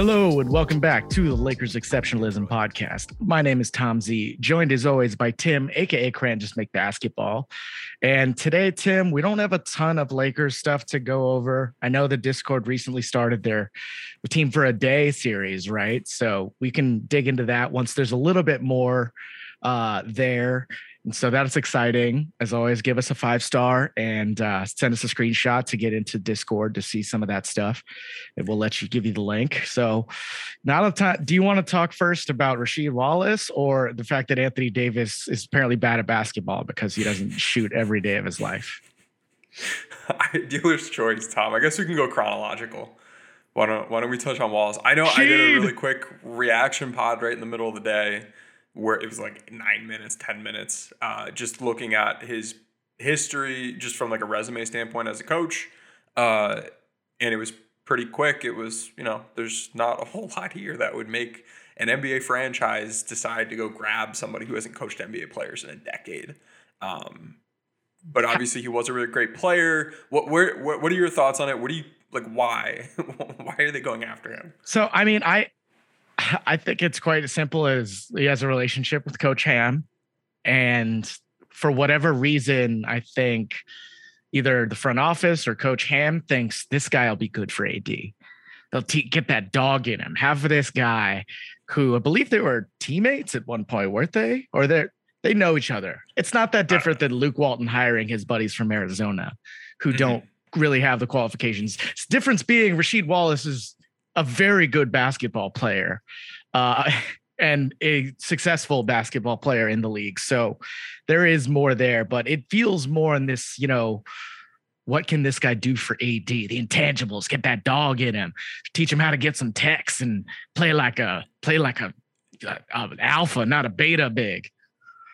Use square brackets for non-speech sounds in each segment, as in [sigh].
Hello and welcome back to the Lakers Exceptionalism Podcast. My name is Tom Z, joined as always by Tim, aka Cranjis McBasketball. And today, Tim, we don't have a ton of Lakers stuff to go over. I know the Discord recently started their Team for a Day series, right? So we can dig into that once there's a little bit more uh, there. And so that's exciting. As always, give us a five star and uh, send us a screenshot to get into Discord to see some of that stuff. And we'll let you give you the link. So, not a time. Do you want to talk first about Rasheed Wallace or the fact that Anthony Davis is apparently bad at basketball because he doesn't shoot every day of his life? [laughs] Dealer's choice, Tom. I guess we can go chronological. Why don't Why don't we touch on Wallace? I know I did a really quick reaction pod right in the middle of the day where it was like nine minutes, ten minutes, uh, just looking at his history, just from like a resume standpoint as a coach, uh, and it was pretty quick. It was you know, there's not a whole [laughs] lot here that would make an NBA franchise decide to go grab somebody who hasn't coached NBA players in a decade. Um, but obviously, he was a really great player. What where what, what are your thoughts on it? What do you like? Why [laughs] why are they going after him? So, I mean, I I think it's quite as simple as he has a relationship with Coach Ham, and for whatever reason, I think either the front office or Coach Ham thinks this guy will be good for AD. They'll te- get that dog in him. Have this guy who I believe they were teammates at one point, weren't they? Or they they know each other. It's not that different than Luke Walton hiring his buddies from Arizona, who Mhm. don't really have the qualifications. It's difference being Rasheed Wallace is a very good basketball player. Uh, [laughs] and a successful basketball player in the league. So there is more there, but it feels more in this, you know, what can this guy do for AD? The intangibles, get that dog in him, teach him how to get some techs and play like a play like a, a, a alpha, not a beta big.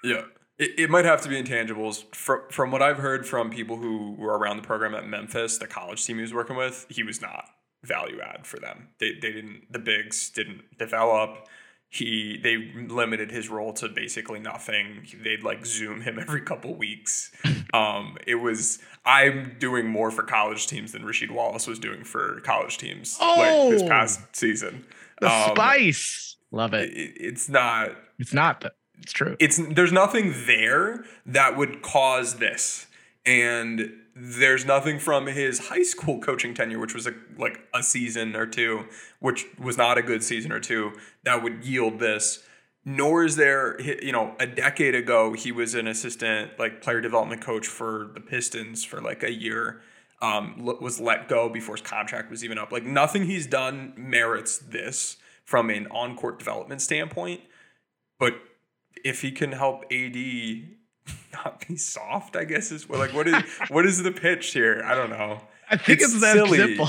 Yeah. It, it might have to be intangibles. From, from what I've heard from people who were around the program at Memphis, the college team he was working with, he was not value add for them. They, they didn't, the bigs didn't develop. He, they limited his role to basically nothing. They'd like zoom him [laughs] every couple weeks. Um, it was, I'm doing more for college teams than Rasheed Wallace was doing for college teams like this Oh! past season. The Um, spice. Love it. it- it's not, It's not that it's true. it's there's nothing there that would cause this and there's nothing from his high school coaching tenure which was a, like a season or two which was not a good season or two that would yield this. Nor is there you know a decade ago he was an assistant like player development coach for the pistons for like a year um, was let go before his contract was even up. Like nothing he's done merits this from an on-court development standpoint. But if he can help AD not be soft, I guess is what like what is [laughs] what is the pitch here? I don't know. I think it's, it's that silly. simple.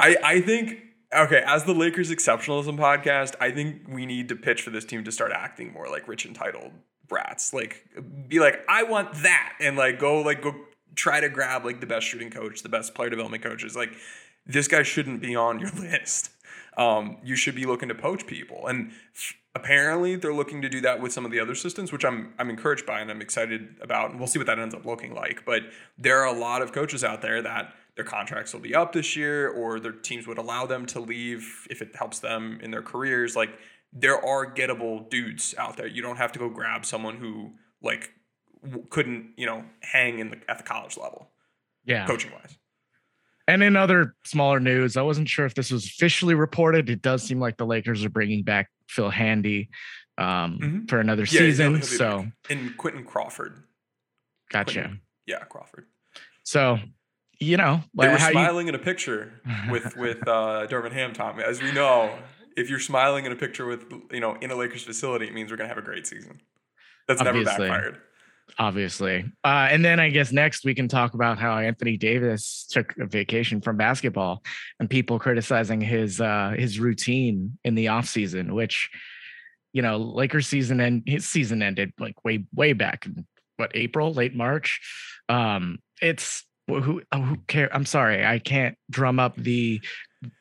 I I think okay, as the Lakers exceptionalism podcast, I think we need to pitch for this team to start acting more like rich entitled brats. Like be like, I want that and like go like go try to grab like the best shooting coach, the best player development coaches. Like this guy shouldn't be on your [laughs] list. Um, you should be looking to poach people. And f- apparently they're looking to do that with some of the other systems, which I'm I'm encouraged by and I'm excited about. And we'll see what that ends up looking like. But there are a lot of coaches out there that their contracts will be up this year or their teams would allow them to leave if it helps them in their careers. Like there are gettable dudes out there. You don't have to go grab someone who like w- couldn't, you know, hang in the at the college level, Yeah. coaching wise. And in other smaller news, I wasn't sure if this was officially reported. It does seem like the Lakers are bringing back Phil Handy um, Mhm. for another Yeah, season. so back. and Quinton Crawford. gotcha. Quinton- Yeah, Crawford. So you know, They like were how you- smiling in a picture with [laughs] with uh, Ham, Tom. As we know, if you're smiling in a picture with you know in a Lakers facility, it means we're gonna have a great season. That's Obviously. never backfired. Obviously. Uh, and then I guess next we can talk about how Anthony Davis took a vacation from basketball and people criticizing his uh, his routine in the offseason, which you know, Lakers season and his season ended like way, way back in what April, late March. Um, it's who who care? I'm sorry, I can't drum up the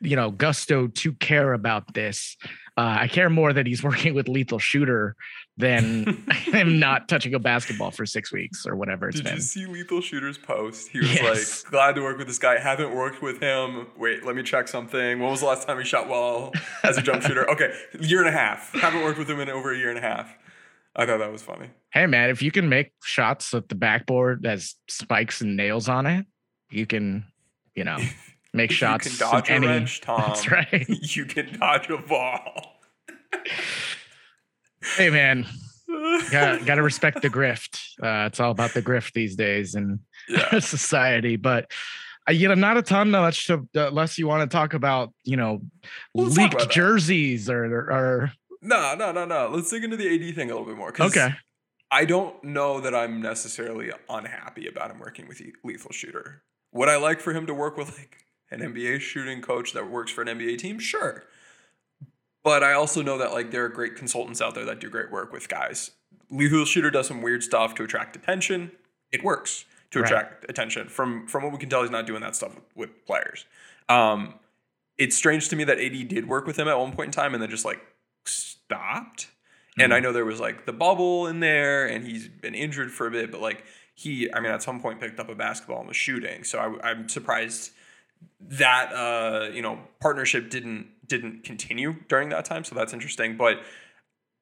you know gusto to care about this. Uh, I care more that he's [laughs] working with Lethal Shooter than [laughs] him not touching a basketball for six weeks or whatever it's Did been. you see Lethal Shooter's post? He was Yes. like, glad to work with this guy. Haven't worked with him. Wait, let me check something. When was the last time he shot well as a jump [laughs] shooter? Okay, year and a half. Haven't worked with him in over a year and a half. I thought that was funny. hey man, if you can make shots at the backboard has spikes and nails on it, you can, you know, make shots. You can dodge a any- wrench, [laughs] Tom. That's right. [laughs] You can dodge a ball. [laughs] Hey man, got got to respect the grift. Uh, it's all about the grift these days in Yeah. society. But uh, you know, not a ton much to, unless you want to talk about you know Well, leaked jerseys or or No, no, no, no. Let's dig into the AD thing a little bit more. okay. I don't know that I'm necessarily unhappy about him working with Lethal Shooter. Would I like for him to work with like an NBA shooting coach that works for an NBA team? Sure. But I also know that like there are great consultants out there that do great work with guys. Lethal Shooter does some weird stuff to attract attention. It works to Right. attract attention. From from what we can tell, he's not doing that stuff with, with players. Um, it's strange to me that AD did work with him at one point in time and then just like stopped. And I know there was like the bubble in there, and he's been injured for a bit, but like he, I mean, at some point picked up a basketball and was shooting. So I, I'm surprised that uh, you know partnership didn't didn't continue during that time. So that's interesting. But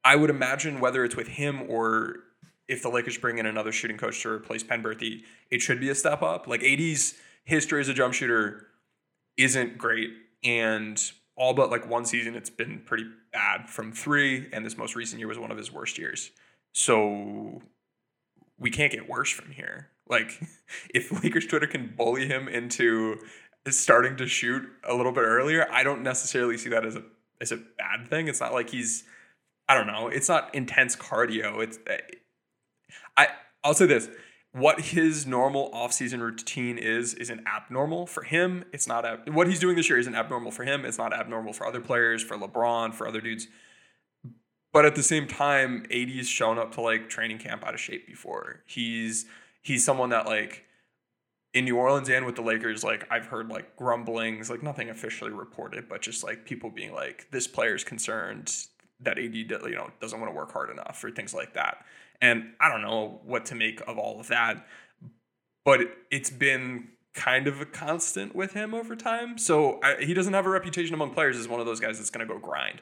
I would imagine whether it's with him or if the Lakers bring in another shooting coach to replace Penberthy, it should be a step up. Like AD's history as a jump shooter isn't great, and all but like one season, it's been pretty bad from three, and this most recent year was one of his worst years. So we can't get worse from here. Like [laughs] if Lakers Twitter can bully him into starting to shoot a little bit earlier, I don't necessarily see that as a as a bad thing. It's not like he's I don't know. It's not intense cardio. It's eh, I I'll say this. What his normal offseason routine is isn't abnormal for him. It's not what he's doing this year isn't abnormal for him. It's not abnormal for other players, for LeBron, for other dudes. But at the same time, AD's shown up to like training camp out of shape before. He's he's someone that like in New Orleans and with the Lakers, like I've heard like grumblings, like nothing officially reported, but just like people being like, this player's concerned that AD you know doesn't want to work hard enough or things like that. And I don't know what to make of all of that, but it, it's been kind of a constant with him over time. So I, he doesn't have a reputation among players as one of those guys that's going to go grind.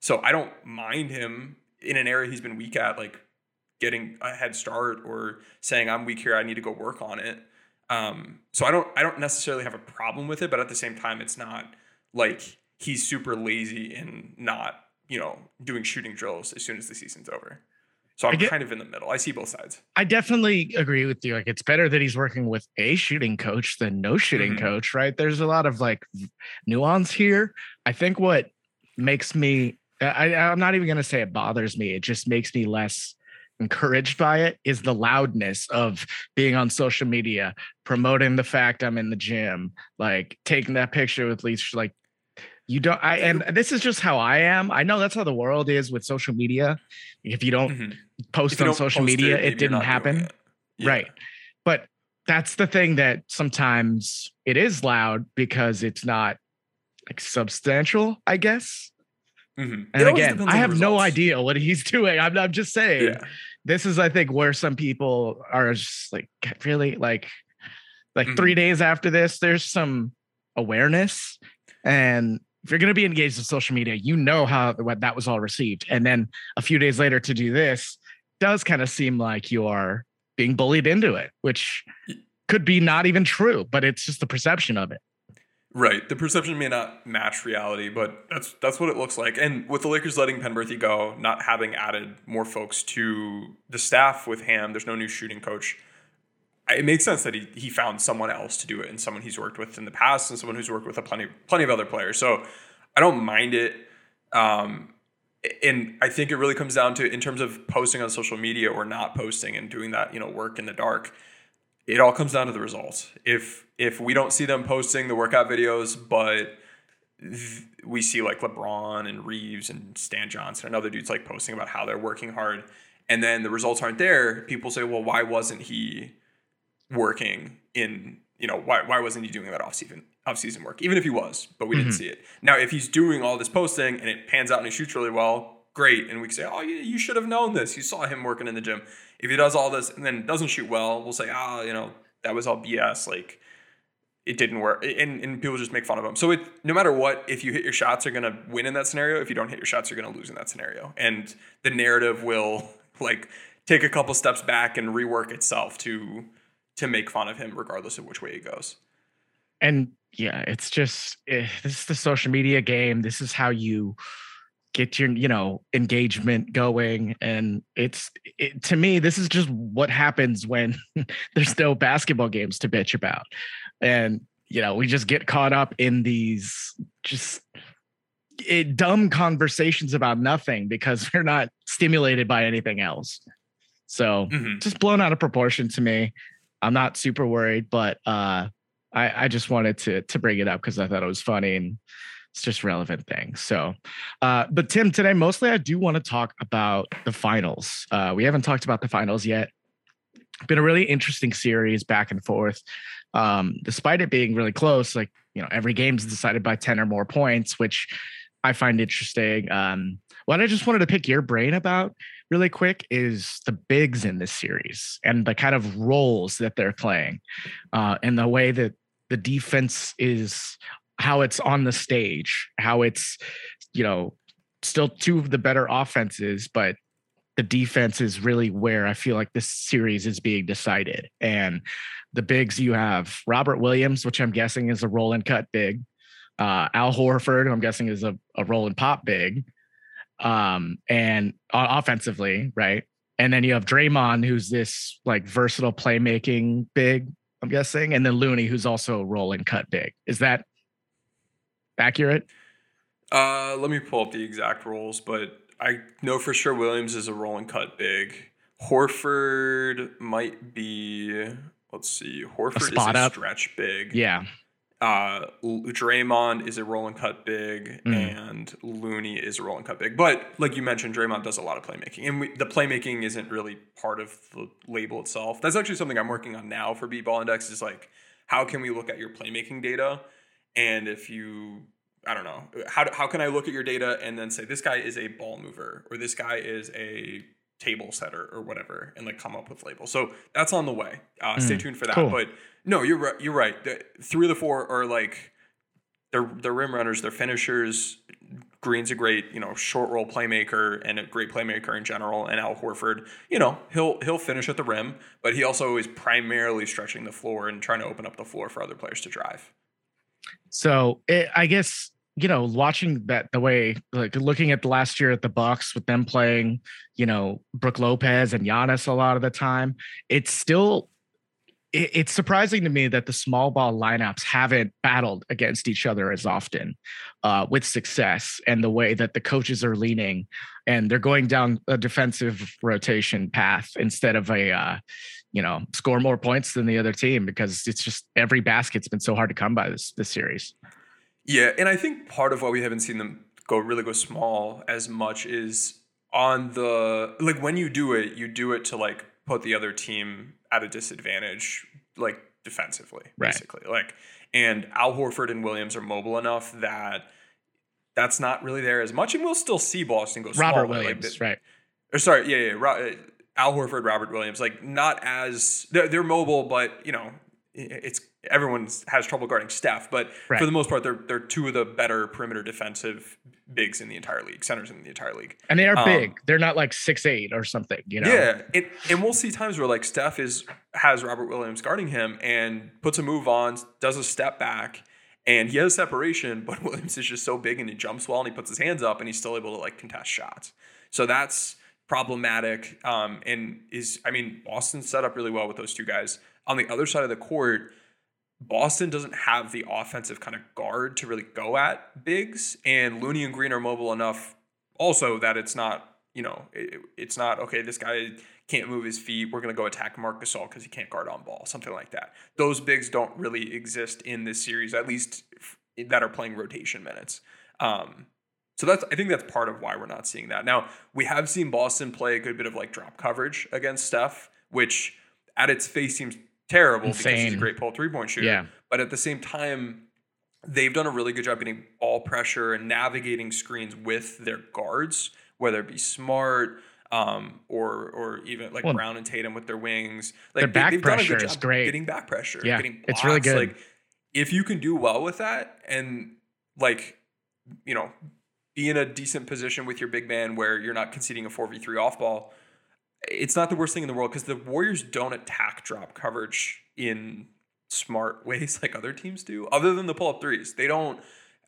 So I don't mind him in an area he's been weak at, like getting a head start or saying I'm weak here, I need to go work on it. Um, so I don't I don't necessarily have a problem with it, but at the same time, it's not like he's super lazy and not you know doing shooting drills as soon as the season's over. So I'm get- kind of in the middle. I see both sides. I definitely agree with you. Like it's better that he's working with a shooting coach than no shooting Mhm. coach, right? There's a lot of like nuance here. I think what makes me I, I'm not even gonna say it bothers me. It just makes me less encouraged by it is the loudness of being on social media, promoting the fact I'm in the gym, like taking that picture with least like you don't I and this is just how I am. I know that's how the world is with social media. If you don't Mhm. post you on don't social post media, maybe it, didn't happen. it. Yeah. Right. But that's the thing that sometimes it is loud because it's not like substantial, I guess. Mhm. And again, I have no idea what he's [laughs] doing. I'm, I'm just saying Yeah. this is, I think, where some people are just like really like like Mm-hmm. three days after this, there's some awareness. And if you're gonna be engaged in social media, you know how what that was all received. And then a few days later to do this does kind of seem like you are being bullied into it, which could be not even true, but it's just the perception of it. Right. The perception may not match reality, but that's that's what it looks like. And with the Lakers letting Penberthy go, not having added more folks to the staff with Ham, there's no new shooting coach. It makes sense that he he found someone else to do it and someone he's worked with in the past and someone who's worked with a plenty plenty of other players. So I don't mind it. Um, and I think it really comes down to in terms of posting on social media or not posting and doing that, you know, work in the dark it all comes down to the results. If if we don't see them posting the workout videos, but we see like LeBron and Reaves and Stan Johnson and other dudes like posting about how they're working hard, and then the results aren't there. People say, well, why wasn't he working in you know why why wasn't he doing that off season off season work? Even if he was, but we didn't see it. Now, if he's doing all this posting and it pans out and he shoots really well, great, and we can say, oh, you, you should have known this. You saw him working in the gym. If he does all this and then doesn't shoot well, we'll say, ah, you know, that was all BS. Like it didn't work and, and people just make fun of him so it no matter what if you hit your shots you're going to win in that scenario. If you don't hit your shots you're going to lose in that scenario. And the narrative will [laughs] like take a couple steps back and rework itself to to make fun of him regardless of which way he goes. And yeah it's just eh, this is the social media game. This is how you get your you know engagement going. And it's it, to me this is just what happens when [laughs] there's no basketball games to bitch about and you know we just get caught up in these just it, dumb conversations about nothing because [laughs] we're not stimulated by anything else. So Mhm. just blown out of proportion to me. I'm not super worried but uh i i just wanted to to bring it up because i thought it was funny and it's just relevant thing so uh but tim today mostly i do want to talk about the finals. Uh we haven't talked about the finals yet been a really interesting series back and forth um, despite it being really close, like you know, every game's decided by 10 or more points, which I find interesting. Um, what I just wanted to pick your brain about really quick is the bigs in this series and the kind of roles that they're playing, uh, and the way that the defense is how it's on the stage, how it's, you know, still two of the better offenses, but the defense is really where I feel like this series is being decided. And the bigs you have Robert Williams, which I'm guessing is a roll and cut big. Uh, Al Horford, who I'm guessing is a, a roll and pop big. Um, and uh, offensively, right? And then you have Draymond, who's this like versatile playmaking big, I'm guessing, and then Looney, who's also a roll and cut big. Is that accurate? uh let me pull up the exact roles but i know for sure williams is a roll and cut big horford might be let's see horford is spot a up? stretch big Yeah. uh Draymond is a roll and cut big Mm. and Looney is a roll and cut big. But like you mentioned, Draymond does a lot of playmaking. And we, the playmaking isn't really part of the label itself. That's actually something I'm working on now for BBall Index is like how can we look at your playmaking data and if you I don't know, how how can I look at your data and then say this guy is a ball mover or this guy is a table setter or whatever and like come up with labels. So that's on the way. Uh, stay Mm, tuned for that. cool. But no, you're right. You're right. The, three of the four are like they're they're rim runners, they're finishers. Green's a great, you know, short roll playmaker and a great playmaker in general. And Al Horford, you know, he'll he'll finish at the rim, but he also is primarily stretching the floor and trying to open up the floor for other players to drive. So it, I guess you know, watching that the way like looking at the last year at the Bucks with them playing, you know, Brook Lopez and Giannis a lot of the time, it's still it, it's surprising to me that the small ball lineups haven't battled against each other as often uh, with success and the way that the coaches are leaning and they're going down a defensive rotation path instead of a uh, you know score more points than the other team because it's just every basket's been so hard to come by this this series. Yeah, and I think part of why we haven't seen them go really go small as much is on the like when you do it, you do it to like put the other team at a disadvantage, like defensively, Right. basically. Like, and Al Horford and Williams are mobile enough that that's not really there as much, and we'll still see Boston go small. Robert like, Williams, the- right? or sorry, yeah, yeah, Ro- uh, Al Horford, Robert Williams, like not as they're, they're mobile, but you know, it's everyone has trouble guarding Steph, but Right. for the most part, they're they're two of the better perimeter defensive bigs in the entire league, centers in the entire league. And they are Um, big. They're not like six eight or something, you know. Yeah, and, and we'll see times where like Steph is has Robert Williams guarding him and puts a move on, does a step back, and he has separation, [laughs] but Williams is just so big and he jumps well and he puts his hands up and he's still able to like contest shots. So that's problematic. Um, and is I mean Boston's set up really well with those two guys. On the other side of the court, Boston doesn't have the offensive kind of guard to really go at bigs, and Looney and Green are mobile enough also that it's not, you know, it, it's not okay. This guy can't move his feet. We're gonna go attack Marc Gasol because he can't guard on ball, something like that. Those bigs don't really exist in this series, at least that are playing rotation minutes. Um, so that's I think that's part of why we're not seeing that. Now we have seen Boston play a good bit of like drop coverage against Steph, which at its face seems terrible because he's a great pull three point shooter. Yeah. But at the same time, they've done a really good job getting ball pressure and navigating screens with their guards, whether it be smart um, or or even like Well, Brown and Tatum with their wings. Like their back they've done a good pressure is job great. Getting back pressure. Yeah, getting it's really good. Like if you can do well with that and like you know be in a decent position with your big man where you're not conceding a 4v3 off ball it's not the worst thing in the world because the warriors don't attack drop coverage in smart [laughs] ways like other teams do other than the pull-up threes they don't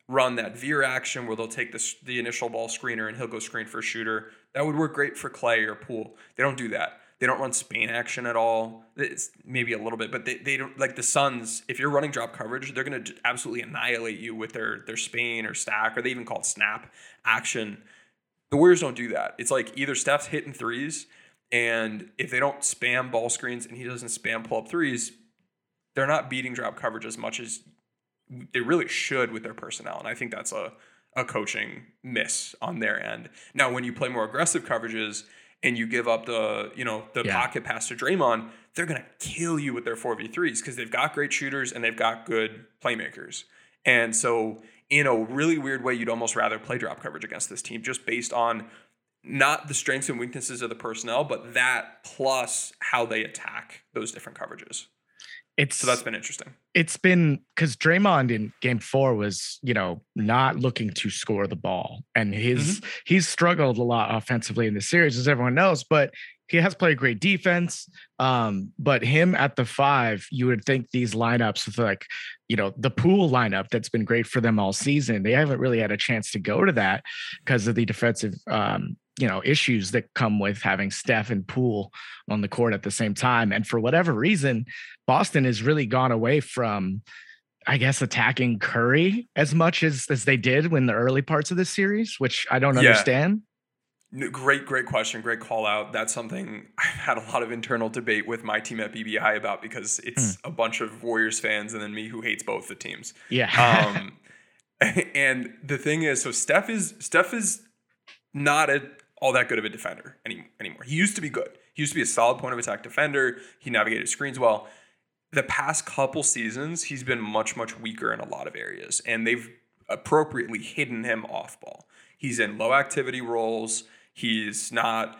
run that veer action where they'll take this, the initial ball screener and he'll go screen for a shooter that would work great for Klay or Poole they don't do that they don't run Spain action at all. It's maybe a little bit, but they, they don't like the Suns. If you're running drop coverage, they're going to absolutely annihilate you with their their Spain or stack, or they even call it snap action. The Warriors don't do that. It's like either Steph's hitting threes, and if they don't spam ball screens and he doesn't spam pull up threes, they're not beating drop coverage as much as they really should with their personnel. And I think that's a a coaching miss on their end. Now, when you play more aggressive coverages and you give up the, you know, the Yeah. pocket pass to Draymond, they're gonna kill you with their 4v3s because they've got great shooters and they've got good playmakers. And so in a really weird way, you'd almost rather play drop coverage against this team just based on not the strengths and weaknesses of the personnel, but that plus how they attack those different coverages. It's So that's been interesting. it's been because Draymond in game four was, you know, not looking to score the ball. And his Mm-hmm. he's struggled a lot offensively in the series, as everyone knows, but he has played great defense. Um, but him at the five, you would think these lineups with like, you know, the Poole lineup that's been great for them all season. They haven't really had a chance to go to that because of the defensive um, you know, issues that come with having Steph and Poole on the court at the same time. And for whatever reason, Boston has really gone away from, I guess, attacking Curry as much as as they did in the early parts of this series, which I don't Yeah. understand. Great, great question. Great call out. That's something [laughs] I've had a lot of internal debate with my team at BBI about because it's Hmm. a bunch of Warriors fans and then me who hates both the teams. Yeah. Um, [laughs] [laughs] and the thing is, so Steph is Steph is not a, all that good of a defender any, anymore. He used to be good. He used to be a solid point of attack defender. He navigated screens well. The past couple seasons, he's been much, much weaker in a lot of areas, and they've appropriately hidden him off ball. He's in low activity roles. He's not.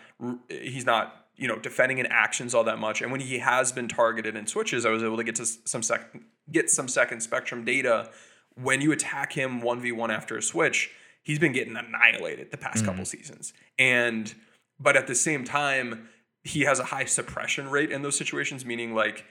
He's not. You know, defending in actions all that much. And when he has been targeted in switches, I was able to get to some sec- get some second spectrum data. When you attack him one v one after a switch, he's been getting annihilated the past couple seasons. And but at the same time, he has a high suppression rate in those situations, meaning like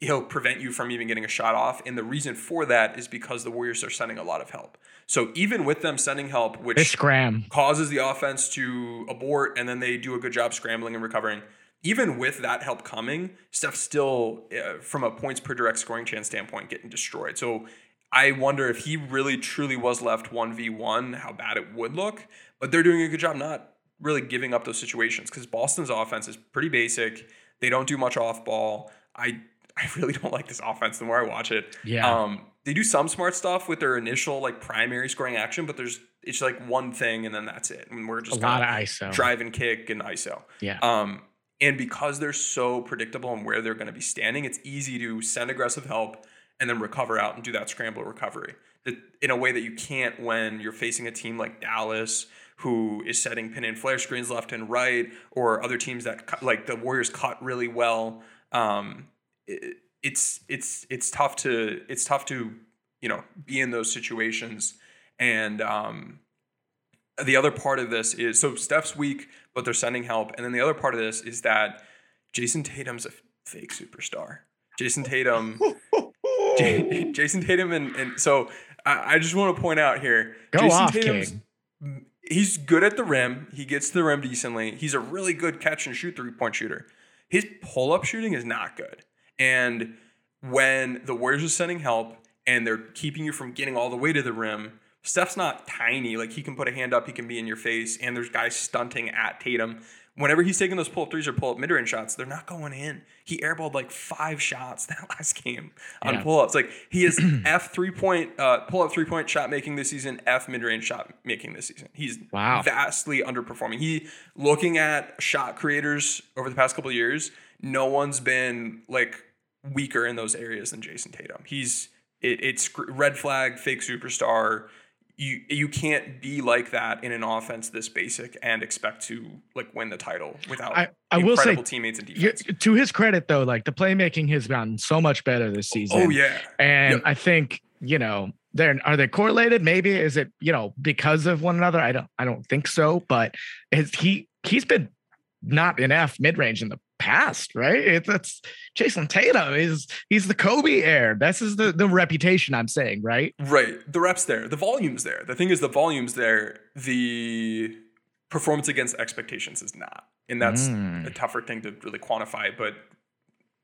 he'll prevent you from even getting a shot off. And the reason for that is because the Warriors are sending a lot of help. So even with them sending help, they which scram. causes the offense to abort and then they do a good job scrambling and recovering. Even with that help coming, Steph's still, uh, from a points per direct scoring chance standpoint, getting destroyed. So I wonder if he really truly was left 1v1, how bad it would look. But they're doing a good job not really giving up those situations because Boston's offense is pretty basic. They don't do much off ball. I I [laughs] really don't like this offense the more I watch it. Yeah. Um, they do some smart stuff with their initial like primary scoring action, but there's it's like one thing and then that's it. And we're just A lot of ISO. drive and kick and ISO. Yeah. Um, and because they're so predictable and where they're going to be standing, it's easy to send aggressive help and then recover out and do that scramble recovery in a way that you can't when you're facing a team like Dallas, who is setting pin and flare screens left and right, or other teams that like the Warriors cut really well. Um, it, it's it's it's tough to it's tough to you know be in those situations and um, the other part of this is so Steph's weak, but they're sending help. And then the other part of this is that Jayson Tatum's a fake superstar. Jayson Tatum, [laughs] J- Jayson Tatum, and, and so I, I just want to point out here, Go Jason off, Tatum's King. he's good at the rim. He gets to the rim decently. He's a really good catch and shoot three point shooter. His pull up shooting is not good. And when the Warriors are sending help and they're keeping you from getting all the way to the rim, Steph's not tiny. Like he can put a hand up, he can be in your face, and there's guys stunting at Tatum. Whenever he's taking those pull up threes or pull up mid range shots, they're not going in. He airballed like five shots that [laughs] last game on Yeah. pull ups. Like he is [clears throat] F three point uh, pull up three point shot making this season, F mid range shot making this season. He's Wow. vastly underperforming. He looking at shot creators over the past couple of years, no one's been like weaker in those areas than Jayson Tatum. He's it, it's red flag, fake superstar. You you can't be like that in an offense this basic and expect to like win the title without I- I will say, incredible teammates and defense. to his credit, though, like the playmaking has gotten so much better this oh, oh, season. Oh yeah, And Yep. I think, you know, they're are they correlated? Maybe is it, you know, because of one another? I don't I don't think so, but his he he's been not in F mid-range in the past, right? It's that's Jayson Tatum is he's the Kobe heir. This is the the reputation I'm saying, right? right. The reps there, the volume's there. The thing is, the volume's there. The performance against expectations is not, and that's Mm. a tougher thing to really quantify. But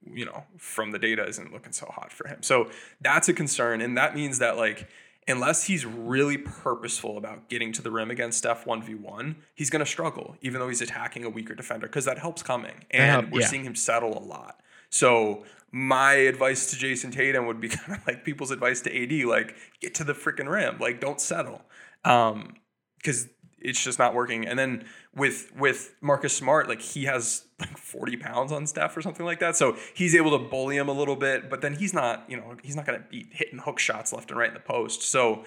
you know, from the data, isn't looking so hot for him. So that's a concern, and that means that like. Unless he's really purposeful about getting to the rim against Steph 1v1, he's going to struggle, even though he's attacking a weaker defender, because that helps coming. And help, we're yeah. seeing him settle a lot. So my advice to Jayson Tatum would be [laughs] kind of like people's advice to AD, like get to the freaking rim, like don't settle, um, because it's just not working. And then with with Marcus Smart, like he has like forty pounds on Steph or something like that, so he's able to bully him a little bit. But then he's not, you know, he's not going to be hitting hook shots left and right in the post. So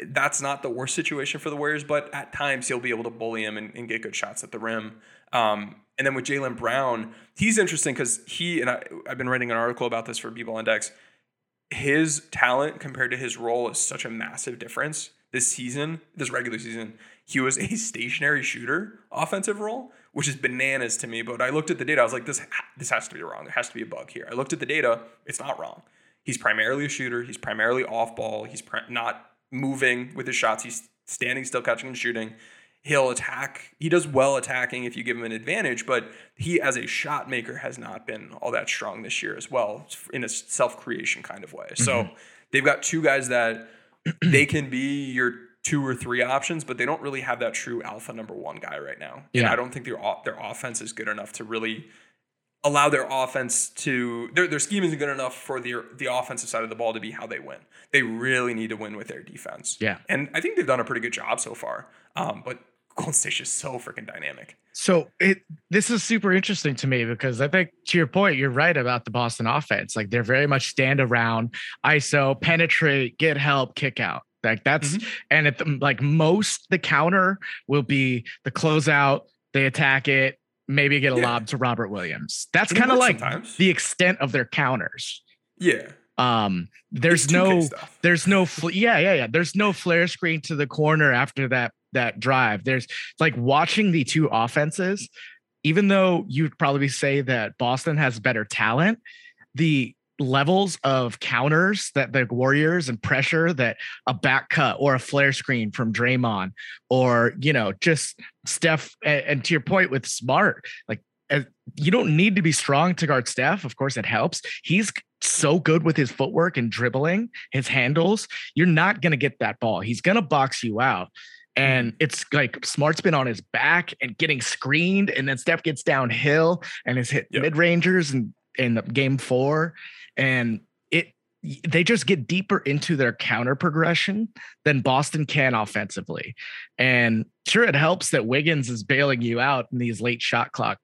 eh, that's not the worst situation for the Warriors, but at times he'll be able to bully him and, and get good shots at the rim. Um, and then with Jaylen Brown, he's interesting because he and I, I've been writing an article about this for BBall Index. His talent compared to his role is such a massive difference this season, this regular season. He was a [laughs] stationary shooter offensive role, which is bananas to me. But I looked at the data, I was like, this this has to be wrong. There has to be a bug here. I looked at the data, it's not wrong. He's primarily a shooter. He's primarily off ball. He's pri- not moving with his shots. He's standing still, catching and shooting. He'll attack. He does well attacking if you give him an advantage, but he, as a shot maker, has not been all that strong this year as well, in a self creation kind of way. So mm-hmm. they've got two guys that they can be your two or three options, but they don't really have that true alpha number one guy right now. And Yeah. I don't think their their offense is good enough to really allow their offense to their their scheme isn't good enough for the the offensive side of the ball to be how they win. They really need to win with their defense. Yeah. and I think they've done a pretty good job so far. Um, but Golden State's just so freaking dynamic. So it this is super interesting to me because I think to your point, you're right about the Boston offense. Like they're very much stand around, ISO, penetrate, get help, kick out. Like that's and at the, like most the counter will be the closeout, they attack it, maybe get a Yeah. lob to Robert Williams. That's kind of like sometimes. the extent of their counters. Yeah, Um, there's no there's no fl- yeah yeah yeah there's no flare screen to the corner after that that drive there's like watching the two offenses even though you'd probably say that boston has better talent the levels of counters that the warriors and pressure that a back cut or a flare screen from Draymond or you know just Steph and, and to your point with smart like as, you don't need to be strong to guard Steph. Of course, it helps. He's so good with his footwork and dribbling, his handles. You're not going to get that ball. He's going to box you out. And mm. it's like Smart's been on his back and getting screened, and then Steph gets downhill and has hit Yep. mid rangers in in the game four, and it they just get deeper into their counter progression than Boston can offensively. And sure, it helps that Wiggins is bailing you out in these late shot clock,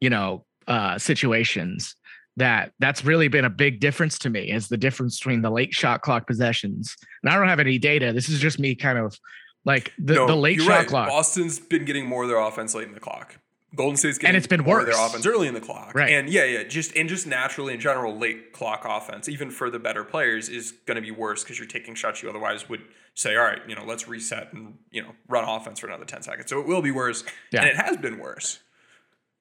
you know, uh, situations. That that's really been a big difference to me is the difference between the late shot clock possessions. And I don't have any data. This is just me kind of like the, No, the late shot right. clock. Boston's been getting more of their offense late in the clock. Golden State's getting And it's been of their offense early in the clock. Right. And yeah, yeah, just and just naturally in general, late clock offense, even for the better players, is going to be worse because you're taking shots you otherwise would say, all right, you know, let's reset and you know run offense for another ten seconds. So it will be worse, Yeah. and it has been worse.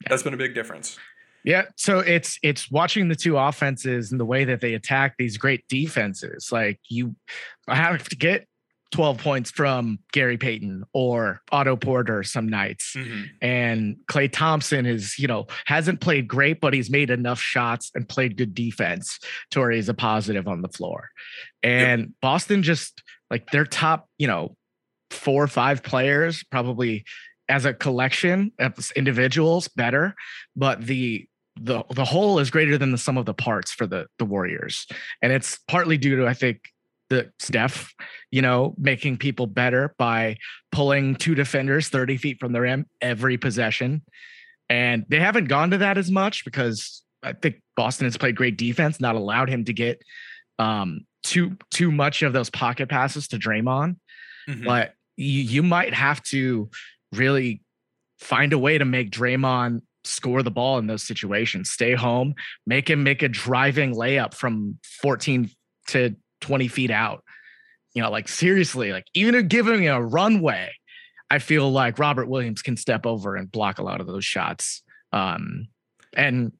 That's been a big difference. Yeah, so it's it's watching the two offenses and the way that they attack these great defenses. Like you I have to get 12 points from Gary Payton or Otto Porter some nights. Mm-hmm. And Klay Thompson is, you know, hasn't played great, but he's made enough shots and played good defense to where he's a positive on the floor. And Boston just like their top, you know, four or five players probably as a collection as individuals better, but the the the whole is greater than the sum of the parts for the the Warriors, and it's partly due to I think the Steph, you know, making people better by pulling two defenders 30 feet from the rim every possession. And they haven't gone to that as much because I think Boston has played great defense, not allowed him to get um, too too much of those pocket passes to Draymond. Mhm. But you, you might have to really find a way to make Draymond score the ball in those situations. Stay home, make him make a driving layup from 14 to 20 feet out. You know, like seriously, like even giving him a runway, I feel like Robert Williams can step over and block a lot of those shots. Um, and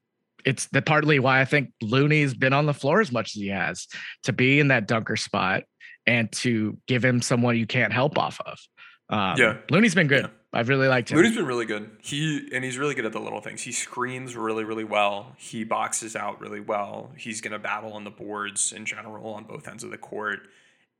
it's the partly why I think Looney's been on the floor as much as he has to be in that dunker spot and to give him someone you can't help off of. Um, Yeah. Looney's been good. Yeah. I've really liked him. Looney's been really good. He and he's really good at the little things. He screens really, really well. He boxes out really well. He's gonna battle on the boards in general on both ends of the court,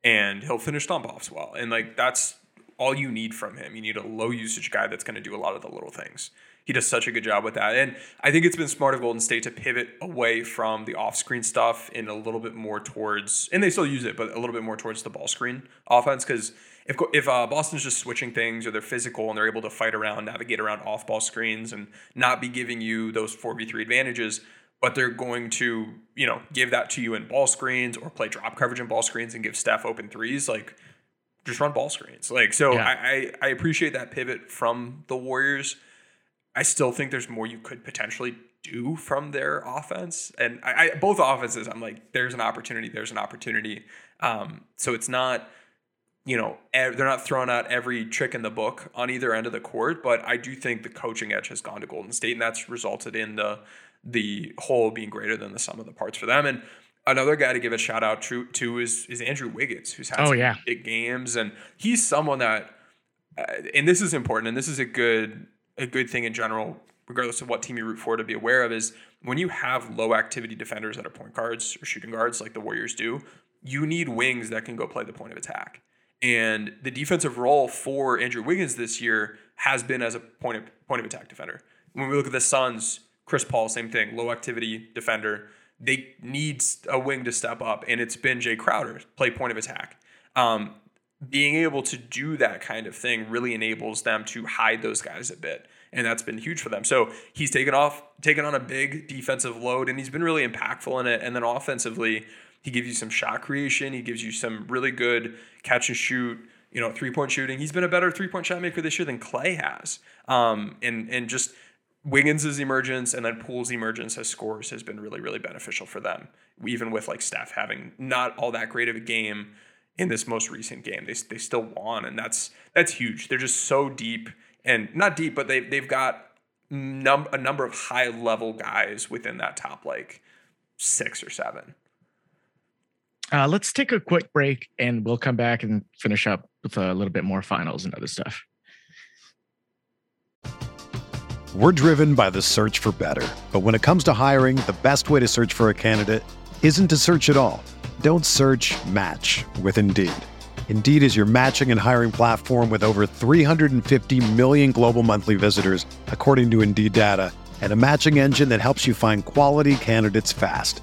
and he'll finish stomp offs well. And like that's all you need from him. You need a low usage guy that's gonna do a lot of the little things. He does such a good job with that. And I think it's been smart of Golden State to pivot away from the off screen stuff and a little bit more towards, and they still use it, but a little bit more towards the ball screen offense. Because if, if uh, Boston's just switching things or they're physical and they're able to fight around, navigate around off ball screens and not be giving you those 4v3 advantages, but they're going to, you know, give that to you in ball screens or play drop coverage in ball screens and give Steph open threes, like just run ball screens. Like, so Yeah. I, I, I appreciate that pivot from the Warriors. I still think there's more you could potentially do from their offense. And I, I both offenses, I'm like, there's an opportunity, there's an opportunity. Um, so it's not, you know, they're not throwing out every trick in the book on either end of the court, but I do think the coaching edge has gone to Golden State, and that's resulted in the the whole being greater than the sum of the parts for them. And another guy to give a shout out to, to is is Andrew Wiggins, who's had Oh, some yeah. big games, and he's someone that, uh, and this is important, and this is a good a good thing in general, regardless of what team you root for, to be aware of is when you have low activity defenders that are point guards or shooting guards like the Warriors do, you need wings that can go play the point of attack. And the defensive role for Andrew Wiggins this year has been as a point of point of attack defender. When we look at the Suns, Chris Paul, same thing, low activity defender. They need a wing to step up, and it's been Jae Crowder play point of attack. Um, being able to do that kind of thing really enables them to hide those guys a bit. And that's been huge for them. So he's taken off, taken on a big defensive load, and he's been really impactful in it. And then offensively, he gives you some shot creation. He gives you some really good catch and shoot, you know, three point shooting. He's been a better three point shot maker this year than Klay has. Um, and and just Wiggins' emergence and then Poole's emergence as scores has been really, really beneficial for them. Even with like Steph having not all that great of a game in this most recent game, they, they still won, and that's that's huge. They're just so deep and not deep, but they they've got num- a number of high level guys within that top like six or seven. Uh, let's take a quick break and we'll come back and finish up with a little bit more finals and other stuff. We're driven by the search for better. But when it comes to hiring, the best way to search for a candidate isn't to search at all. Don't search match with Indeed. Indeed is your matching and hiring platform with over 350 million global monthly visitors, according to Indeed data, and a matching engine that helps you find quality candidates fast.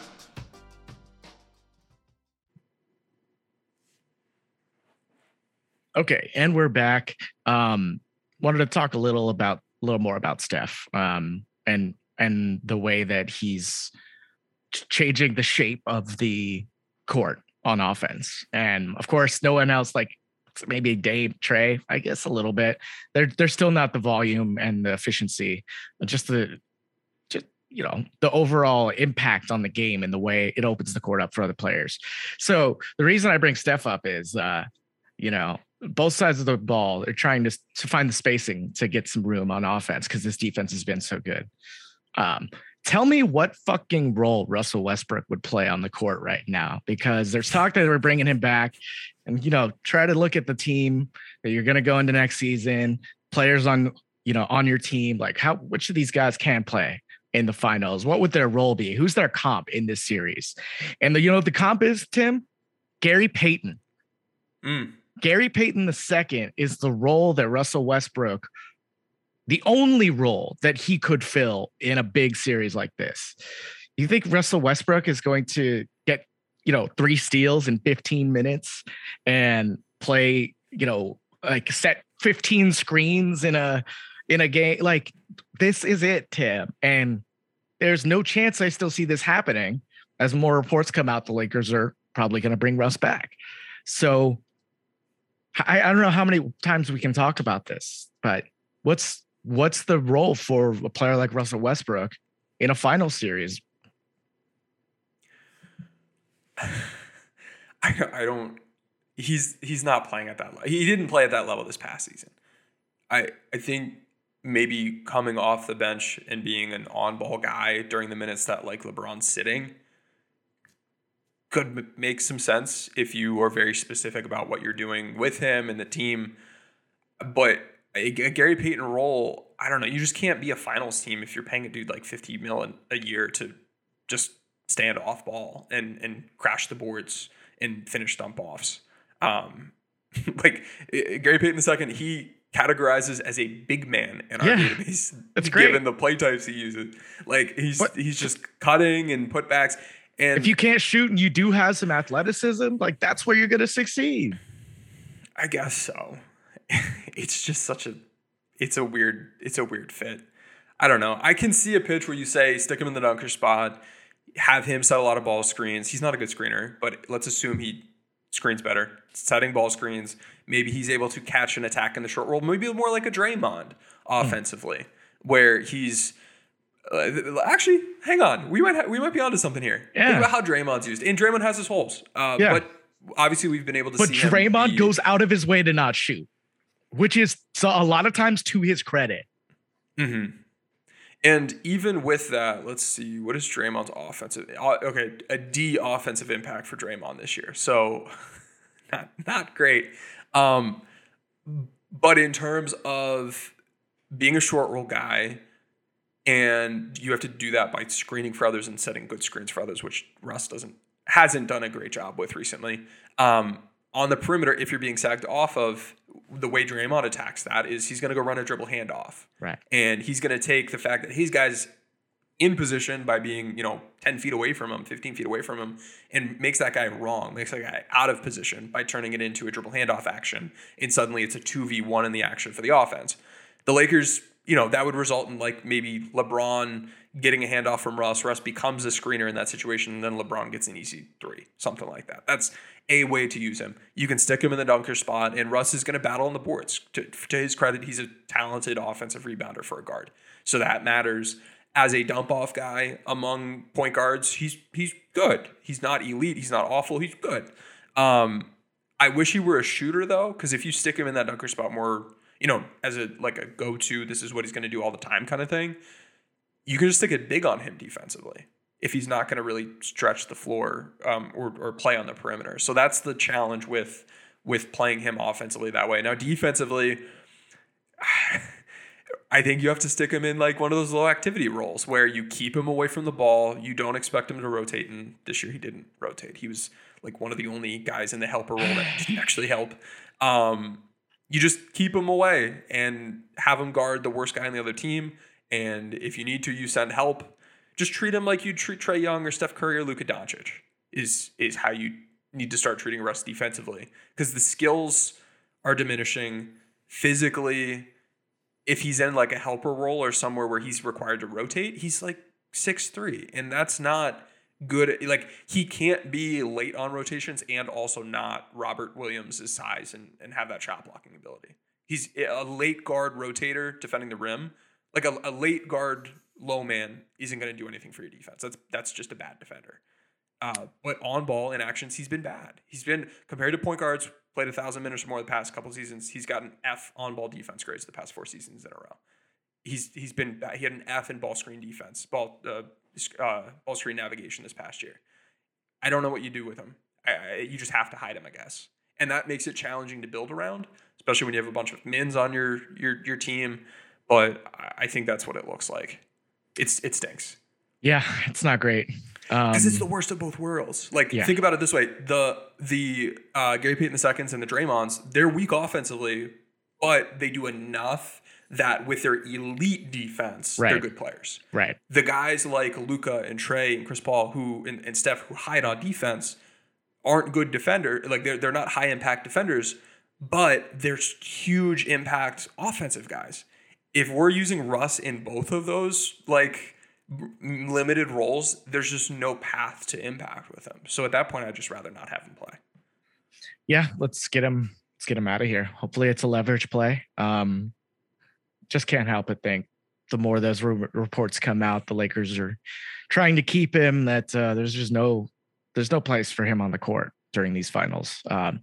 Okay, and we're back. Um, wanted to talk a little about a little more about Steph um, and and the way that he's changing the shape of the court on offense. And of course, no one else like maybe Dame Trae, I guess a little bit. They're they're still not the volume and the efficiency, just the just you know the overall impact on the game and the way it opens the court up for other players. So the reason I bring Steph up is, uh, you know, both sides of the ball are trying to to find the spacing to get some room on offense because this defense has been so good. Um, tell me what fucking role Russell Westbrook would play on the court right now because there's talk that we're bringing him back and you know try to look at the team that you're going to go into next season players on you know on your team like how which of these guys can play in the finals? What would their role be? Who's their comp in this series? And the you know the comp is tim? Gary payton. Mm. Gary payton II is the role that russell westbrook the only role that he could fill in a big series like this. You think Russell Westbrook is going to get, you know, three steals in 15 minutes and play, you know, like set 15 screens in a in a game like this is it, Tim. And there's no chance I still see this happening as more reports come out the Lakers are probably going to bring Russ back. So I, I don't know how many times we can talk about this, but what's what's the role for a player like Russell Westbrook in a final series? [sighs] I don't, I don't. He's he's not playing at that level. He didn't play at that level this past season. I I think maybe coming off the bench and being an on-ball guy during the minutes that like LeBron's sitting could m- make some sense if you are very specific about what you're doing with him and the team. But a, a Gary Payton role, I don't know. You just can't be a finals team if you're paying a dude like 50 million a year to just stand off ball and and crash the boards and finish dump offs. Um, [laughs] like Gary Payton the second, he categorizes as a big man in our Yeah, database. that's great. Given the play types he uses, like he's What- he's just cutting and putbacks. And If you can't shoot and you do have some athleticism, like that's where you're going to succeed. I guess so. [laughs] It's just such a it's a weird it's a weird fit. I don't know. I can see a pitch where you say stick him in the dunker spot, have him set a lot of ball screens. He's not a good screener, but let's assume he screens better. Setting ball screens. Maybe he's able to catch an attack in the short roll. Maybe more like a Draymond hmm. offensively, where he's actually, hang on. We might ha- we might be onto something here. Yeah. Think about how Draymond's used, and Draymond has his holes. Uh, Yeah. But obviously, we've been able to But see Draymond goes out of his way to not shoot, which is so a lot of times to his credit. Mm-hmm. And even with that, let's see what is Draymond's offensive. uh, Okay, a D offensive impact for Draymond this year. So [laughs] not not great. Um, but in terms of being a short roll guy, and you have to do that by screening for others and setting good screens for others, which Russ doesn't hasn't done a great job with recently. Um, on the perimeter, if you're being sagged off of the way Draymond attacks that is he's going to go run a dribble handoff Right. and he's going to take the fact that his guys in position by being you know 10 feet away from him 15 feet away from him and makes that guy wrong makes that guy out of position by turning it into a dribble handoff action and suddenly it's a 2v1 in the action for the offense the lakers you know that would result in like maybe lebron getting a handoff from russ russ becomes a screener in that situation and then lebron gets an easy three something like that that's a way to use him you can stick him in the dunker spot and russ is going to battle on the boards to, to his credit he's a talented offensive rebounder for a guard so that matters as a dump off guy among point guards, he's he's good. He's not elite. He's not awful. He's good. Um, I wish he were a shooter though, because if you stick him in that dunker spot more, you know, as a like a go to, this is what he's going to do all the time kind of thing. You can just stick it big on him defensively if he's not going to really stretch the floor um, or or play on the perimeter. So that's the challenge with with playing him offensively that way. Now defensively. [sighs] I think you have to stick him in like one of those low activity roles where you keep him away from the ball. You don't expect him to rotate. And this year he didn't rotate. He was like one of the only guys in the helper role that didn't [laughs] actually help. Um, you just keep him away and have him guard the worst guy on the other team. And if you need to, you send help. Just treat him like you treat Trae Young or Steph Curry or Luka Doncic. Is is how you need to start treating Russ defensively because the skills are diminishing physically if he's in like a helper role or somewhere where he's required to rotate, he's like six three, and that's not good. Like he can't be late on rotations and also not Robert Williams' size and, and have that shot blocking ability. He's a late guard rotator defending the rim. Like a, a late guard low man isn't going to do anything for your defense. That's that's just a bad defender. Uh, but on ball in actions, he's been bad. He's been compared to point guards, played a thousand minutes or more the past couple seasons. He's got an F on ball defense grades the past four seasons in a row. He's he's been bad. he had an F in ball screen defense, ball uh, uh, ball screen navigation this past year. I don't know what you do with them. I, I, you just have to hide them, I guess, and that makes it challenging to build around, especially when you have a bunch of mins on your your your team. But I think that's what it looks like. It's it stinks. Yeah, it's not great because um, it's the worst of both worlds. Like yeah. think about it this way: the the uh, Gary Payton the seconds and the Draymonds, they're weak offensively, but they do enough that with their elite defense, right. they're good players. Right. The guys like Luka and Trae and Chris Paul, who and, and Steph, who hide on defense, aren't good defender. Like they're they're not high impact defenders, but they're huge impact offensive guys. If we're using Russ in both of those, like limited roles, there's just no path to impact with him. So at that point, I'd just rather not have him play. Yeah, let's get him. Let's get him out of here. Hopefully, it's a leverage play. Um, just can't help but think the more those re- reports come out, the Lakers are trying to keep him. That uh, there's just no there's no place for him on the court during these finals. Um,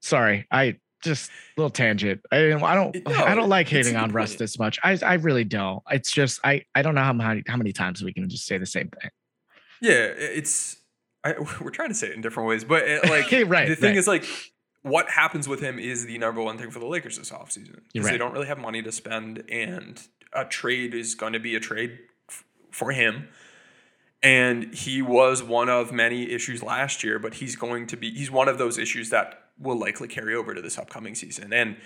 sorry, I just a little tangent. I, I don't no, I don't like hating on Russ this much. I I really don't. It's just I I don't know how many how many times we can just say the same thing. Yeah, it's I, [laughs] we're trying to say it in different ways, but it, like [laughs] right, the thing right. is like what happens with him is the number one thing for the Lakers this offseason because right. they don't really have money to spend and a trade is going to be a trade f- for him. And he was one of many issues last year, but he's going to be he's one of those issues that will likely carry over to this upcoming season. And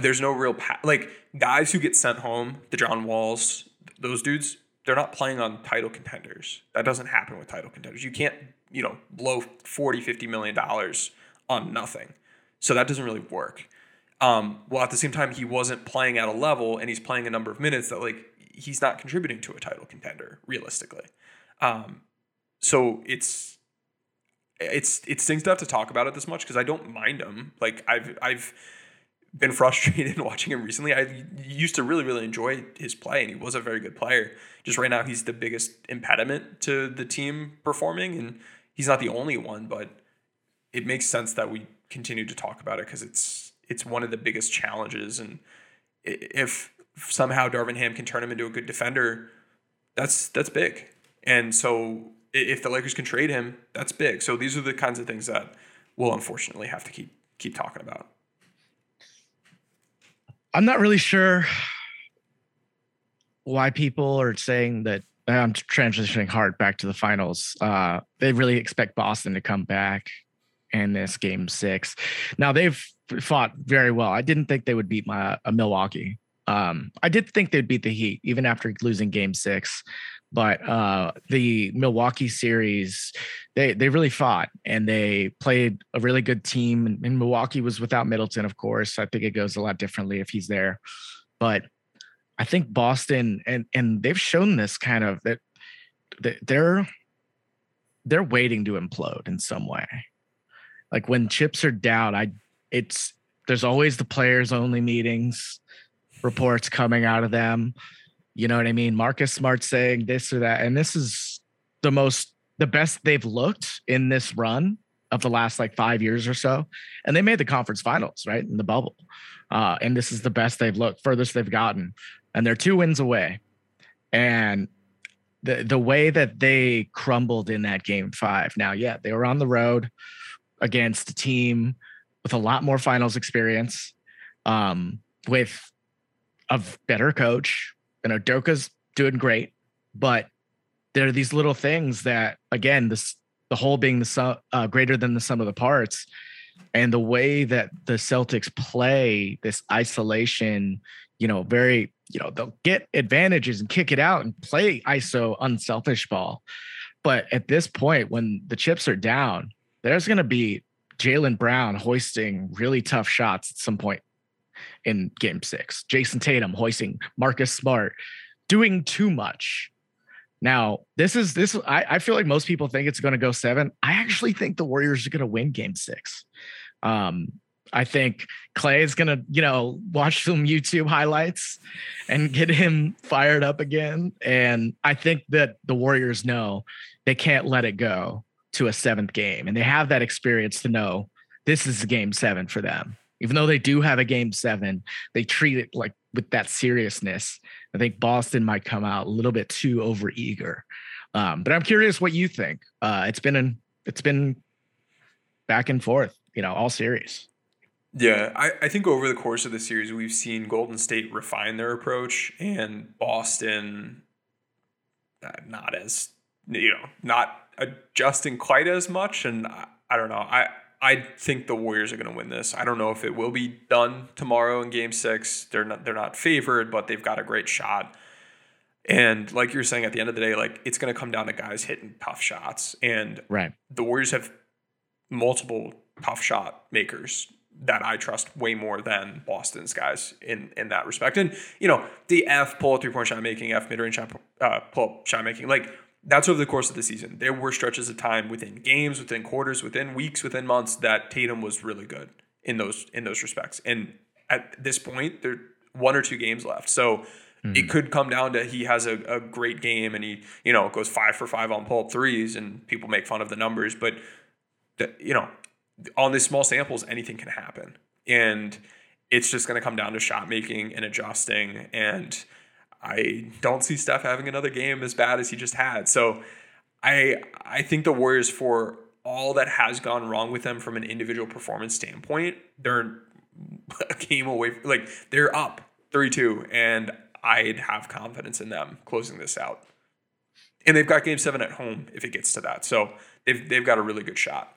there's no real pa- like guys who get sent home, the John Walls, those dudes, they're not playing on title contenders. That doesn't happen with title contenders. You can't, you know, blow 40, 50 million dollars on nothing. So that doesn't really work. Um, well, at the same time, he wasn't playing at a level and he's playing a number of minutes that like he's not contributing to a title contender realistically. Um, so it's it's it stings to have to talk about it this much because I don't mind him. Like I've I've been [laughs] frustrated watching him recently. I used to really really enjoy his play, and he was a very good player. Just right now, he's the biggest impediment to the team performing, and he's not the only one. But it makes sense that we continue to talk about it because it's it's one of the biggest challenges. And if somehow Darvin Ham can turn him into a good defender, that's that's big. And so if the Lakers can trade him, that's big. So these are the kinds of things that we'll unfortunately have to keep keep talking about. I'm not really sure why people are saying that I'm transitioning hard back to the finals. Uh, they really expect Boston to come back in this game six. Now they've fought very well. I didn't think they would beat my a Milwaukee. Um, I did think they'd beat the Heat even after losing game six but uh, the Milwaukee series, they they really fought and they played a really good team. And, and, Milwaukee was without Middleton, of course. I think it goes a lot differently if he's there. But I think Boston and and they've shown this kind of that they're they're waiting to implode in some way. Like when chips are down, I it's there's always the players only meetings, reports coming out of them you know what I mean? Marcus Smart saying this or that. And this is the most, the best they've looked in this run of the last like five years or so. And they made the conference finals, right? In the bubble. Uh, and this is the best they've looked, furthest they've gotten. And they're two wins away. And the the way that they crumbled in that game five. Now, yeah, they were on the road against a team with a lot more finals experience, um, with a better coach, you know, Doka's doing great, but there are these little things that, again, this the whole being the sum uh, greater than the sum of the parts, and the way that the Celtics play this isolation, you know, very, you know, they'll get advantages and kick it out and play ISO unselfish ball. But at this point, when the chips are down, there's going to be Jaylen Brown hoisting really tough shots at some point in game six. Jayson Tatum hoisting Marcus Smart, doing too much. Now, this is this. I, I feel like most people think it's going to go seven. I actually think the Warriors are going to win Game Six. Um, I think Klay is going to, you know, watch some YouTube highlights and get him fired up again. And I think that the Warriors know they can't let it go to a seventh game. And they have that experience to know this is game seven for them. Even though they do have a game seven, they treat it like with that seriousness. I think Boston might come out a little bit too over eager. Um, but I'm curious what you think. Uh, it's been an, it's been back and forth, you know, all series. Yeah, I, I think over the course of the series, we've seen Golden State refine their approach and Boston uh, not as, you know, not adjusting quite as much. And I, I don't know. I, I think the Warriors are going to win this. I don't know if it will be done tomorrow in Game Six. They're not they're not favored, but they've got a great shot. And like you're saying, at the end of the day, like it's going to come down to guys hitting tough shots, and right. the Warriors have multiple tough shot makers that I trust way more than Boston's guys in in that respect. And you know, the F pull three point shot making, F mid range shot uh, pull shot making, like that's over the course of the season. There were stretches of time within games, within quarters, within weeks, within months that Tatum was really good in those in those respects. And at this point, there one or two games left. So mm-hmm. it could come down to he has a, a great game and he, you know, goes five for five on pull up threes and people make fun of the numbers. But the, you know, on these small samples, anything can happen. And it's just gonna come down to shot making and adjusting and I don't see Steph having another game as bad as he just had. So I I think the Warriors for all that has gone wrong with them from an individual performance standpoint, they're [laughs] a game away like they're up 3-2 and I'd have confidence in them closing this out. And they've got game 7 at home if it gets to that. So they've they've got a really good shot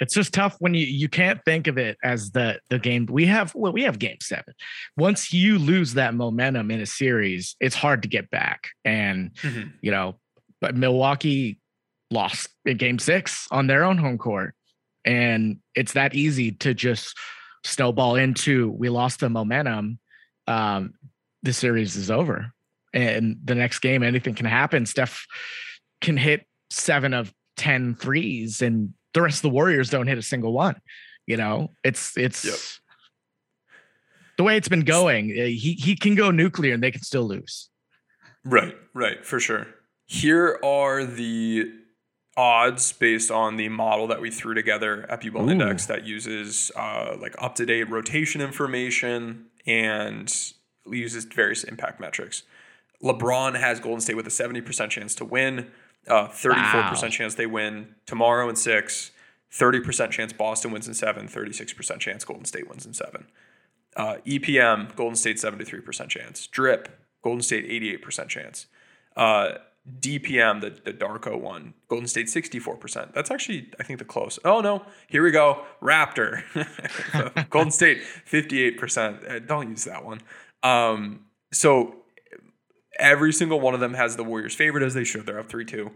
it's just tough when you you can't think of it as the the game we have well we have game 7 once you lose that momentum in a series it's hard to get back. And mm-hmm. you know but Milwaukee lost in game 6 on their own home court. And it's that easy to just snowball into we lost the momentum um the series is over. And the next game anything can happen. Steph can hit seven of 10 threes and the rest of the Warriors don't hit a single one. You know, it's it's yep. the way it's been going. Eh, he he can go nuclear and they can still lose. Right, right, for sure. Here are the odds based on the model that we threw together, BBall Index, that uses uh, like up to date rotation information and uses various impact metrics. LeBron has Golden State with a 70% chance to win. Uh, 34% wow. chance they win tomorrow in six. 30% chance Boston wins in seven. 36% chance Golden State wins in seven. Uh, EPM, Golden State 73% chance. Drip, Golden State 88% chance. Uh, DPM, the, the Darko one, Golden State 64%. That's actually, I think, the close. Oh, no. Here we go. Raptor. [laughs] Golden State 58%. Uh, don't use that one. Um, so Every single one of them has the Warriors favorite as they should. They're up 3 2.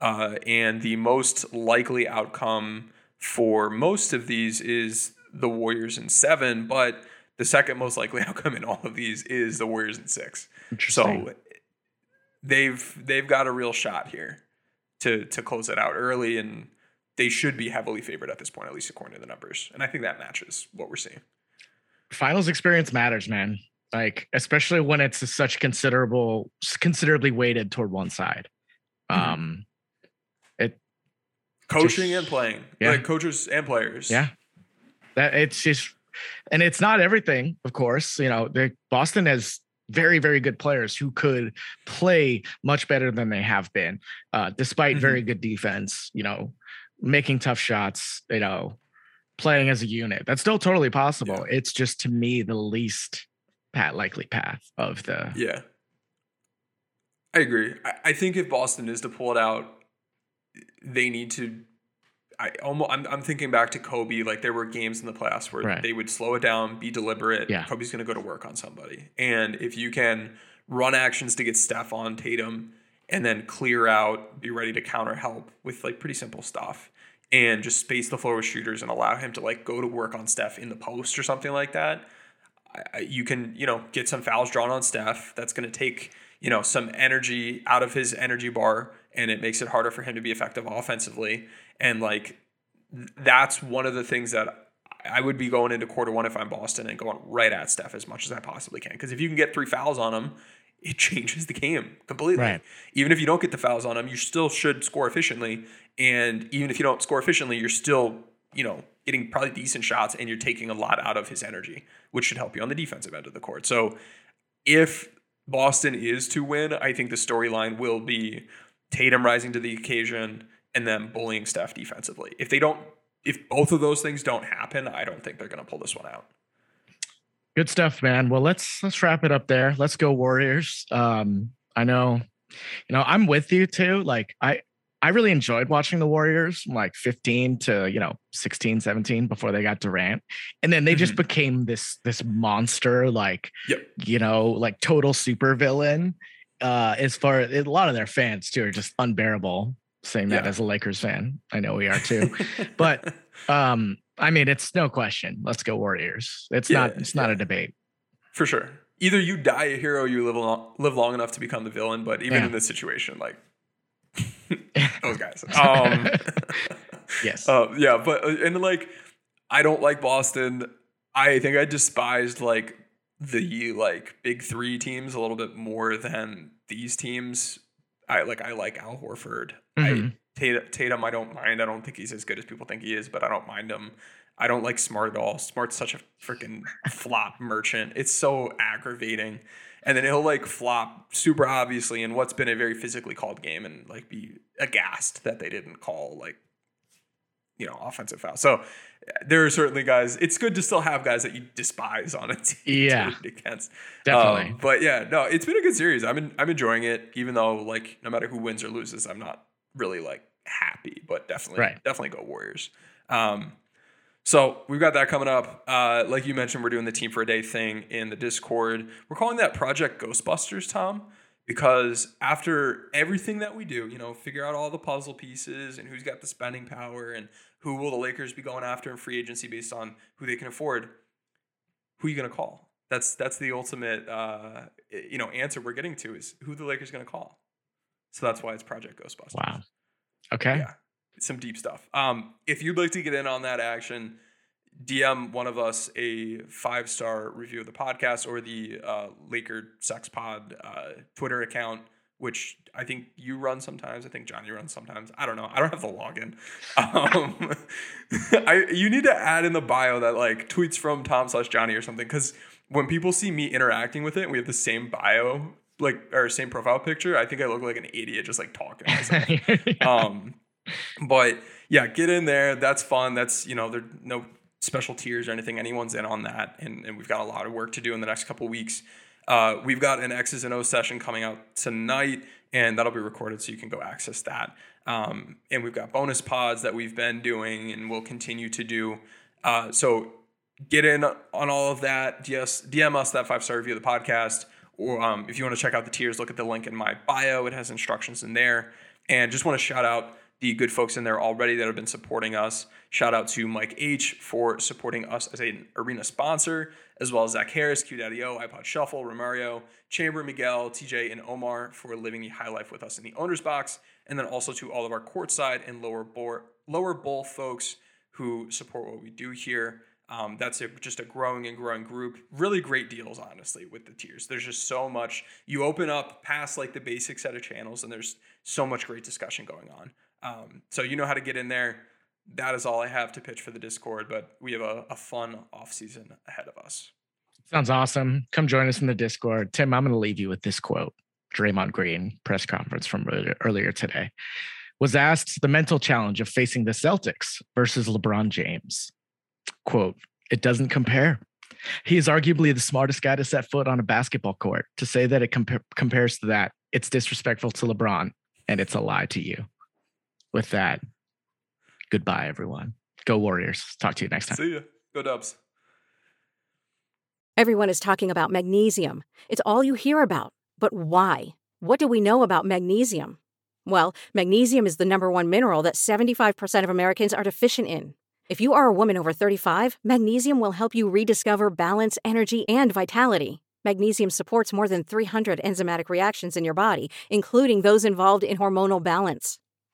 Uh, and the most likely outcome for most of these is the Warriors in seven, but the second most likely [laughs] outcome in all of these is the Warriors in six. So they've they've got a real shot here to to close it out early, and they should be heavily favored at this point, at least according to the numbers. And I think that matches what we're seeing. Finals experience matters, man like especially when it's such considerable considerably weighted toward one side mm-hmm. um it coaching just, and playing yeah. like coaches and players yeah that it's just and it's not everything of course you know the boston has very very good players who could play much better than they have been uh despite mm-hmm. very good defense you know making tough shots you know playing as a unit that's still totally possible yeah. it's just to me the least pat likely path of the yeah i agree I, I think if boston is to pull it out they need to I almost I'm, I'm thinking back to Kobe. Like there were games in the playoffs where right. they would slow it down, be deliberate. Yeah. Kobe's going to go to work on somebody, and if you can run actions to get Steph on Tatum, and then clear out, be ready to counter help with like pretty simple stuff, and just space the floor with shooters and allow him to like go to work on Steph in the post or something like that you can, you know, get some fouls drawn on Steph. That's going to take, you know, some energy out of his energy bar and it makes it harder for him to be effective offensively. And like that's one of the things that I would be going into quarter one if I'm Boston and going right at Steph as much as I possibly can. Because if you can get three fouls on him, it [laughs] changes the game completely. Right. Even if you don't get the fouls on him, you still should score efficiently. And even if you don't score efficiently, you're still, you know, getting probably decent shots and you're taking a lot out of his energy, which should help you on the defensive end of the court. So if Boston is to win, I think the storyline will be Tatum rising to the occasion and then bullying Steph defensively. If they don't, if both of those things don't happen, I don't think they're going to pull this one out. Good stuff, man. Well, let's let's wrap it up there. Let's go Warriors. Um, I know, you know, I'm with you too. Like I I really enjoyed watching the Warriors from like 15 to, you know, 16, 17 before they got Durant. And then they just Mhm. became this this monster like Yep. you know, like total super villain. Uh as far a lot of their fans too are just unbearable saying that as a Lakers fan. I know we are too. [laughs] but um I mean, it's no question. Let's go Warriors. It's not Yeah, it's not a debate. For sure. Either you die a hero, you live long, live long enough to become the villain. But even Yeah. in this situation, like [laughs] those guys. [laughs] Um, Yes. uh, yeah, but uh, and like I don't like Boston. I think I despised like the like big three teams a little bit more than these teams. I like I like Al Horford. I Mhm. Tatum, Tatum, I don't mind. I don't think he's as good as people think he is, but I don't mind him. I don't like Smart at all. Smart's such a freaking [laughs] flop merchant. It's so aggravating. And then he'll like flop super obviously in what's been a very physically called game and like be aghast that they didn't call like you know offensive foul. So there are certainly guys. It's good to still have guys that you despise on a [laughs] team. Yeah. against. Definitely. Um, but yeah, no, it's been a good series. I'm in, I'm enjoying it, even though like no matter who wins or loses, I'm not really like happy. But definitely, Right. definitely go Warriors. Um, so we've got that coming up. Uh, like you mentioned, we're doing the team for a day thing in the Discord. We're calling that Project Ghostbusters, Tom, because after everything that we do, you know, figure out all the puzzle pieces and who's got the spending power and who will the Lakers be going after in free agency based on who they can afford. Who are you going to call? That's that's the ultimate uh, you know answer we're getting to is who the Lakers going to call. So that's why it's Project Ghostbusters. Wow. Okay. Yeah, some deep stuff. Um, if you'd like to get in on that action, DM one of us a five star review of the podcast or the uh, Laker Sex Pod uh, Twitter account, which I think you run sometimes. I think Johnny runs sometimes. I don't know. I don't have the login. Um, [laughs] I you need to add in the bio that like tweets from Tom slash Johnny or something because when people see me interacting with it, we have the same bio. Like or same profile picture. I think I look like an idiot just like talking to myself [laughs] um but yeah get in there. That's fun. That's you know there no special tiers or anything. Anyone's in on that. And, and we've got a lot of work to do in the next couple weeks. Uh, we've got an x's and o session coming out tonight and that'll be recorded so you can go access that. Um, and we've got bonus pods that we've been doing and will continue to do. Uh, so get in on all of that. DS, dm us that five star review of the podcast. Or um, if you want to check out the tiers look at the link in my bio. It has instructions in there. And just want to shout out the good folks in there already that have been supporting us. Shout out to Mike H for supporting us as an arena sponsor, as well as Zach Harris, Q Daddy O, iPod Shuffle, Romario, Chamber, Miguel, TJ, and Omar for living the high life with us in the owner's box. And then also to all of our courtside and lower bowl, lower bowl folks who support what we do here. Um, that's a, just a growing and growing group. Really great deals, honestly, with the tiers. There's just so much. You open up past like the basic set of channels, and there's so much great discussion going on. Um, so you know how to get in there. That is all I have to pitch for the Discord, but we have a, a fun off season ahead of us. Sounds awesome. Come join us in the Discord. Tim, I'm going to leave you with this quote. Draymond Green press conference from earlier, today was asked the mental challenge of facing the Celtics versus LeBron James. Quote, it doesn't compare. He is arguably the smartest guy to set foot on a basketball court. To say that it compa- compares to that, it's disrespectful to LeBron and it's a lie to you. With that, goodbye, everyone. Go Warriors. Talk to you next time. See ya. Go Dubs. Everyone is talking about magnesium. It's all you hear about. But why? What do we know about magnesium? Well, magnesium is the number one mineral that 75% of Americans are deficient in. If you are a woman over 35, magnesium will help you rediscover balance, energy, and vitality. Magnesium supports more than 300 enzymatic reactions in your body, including those involved in hormonal balance.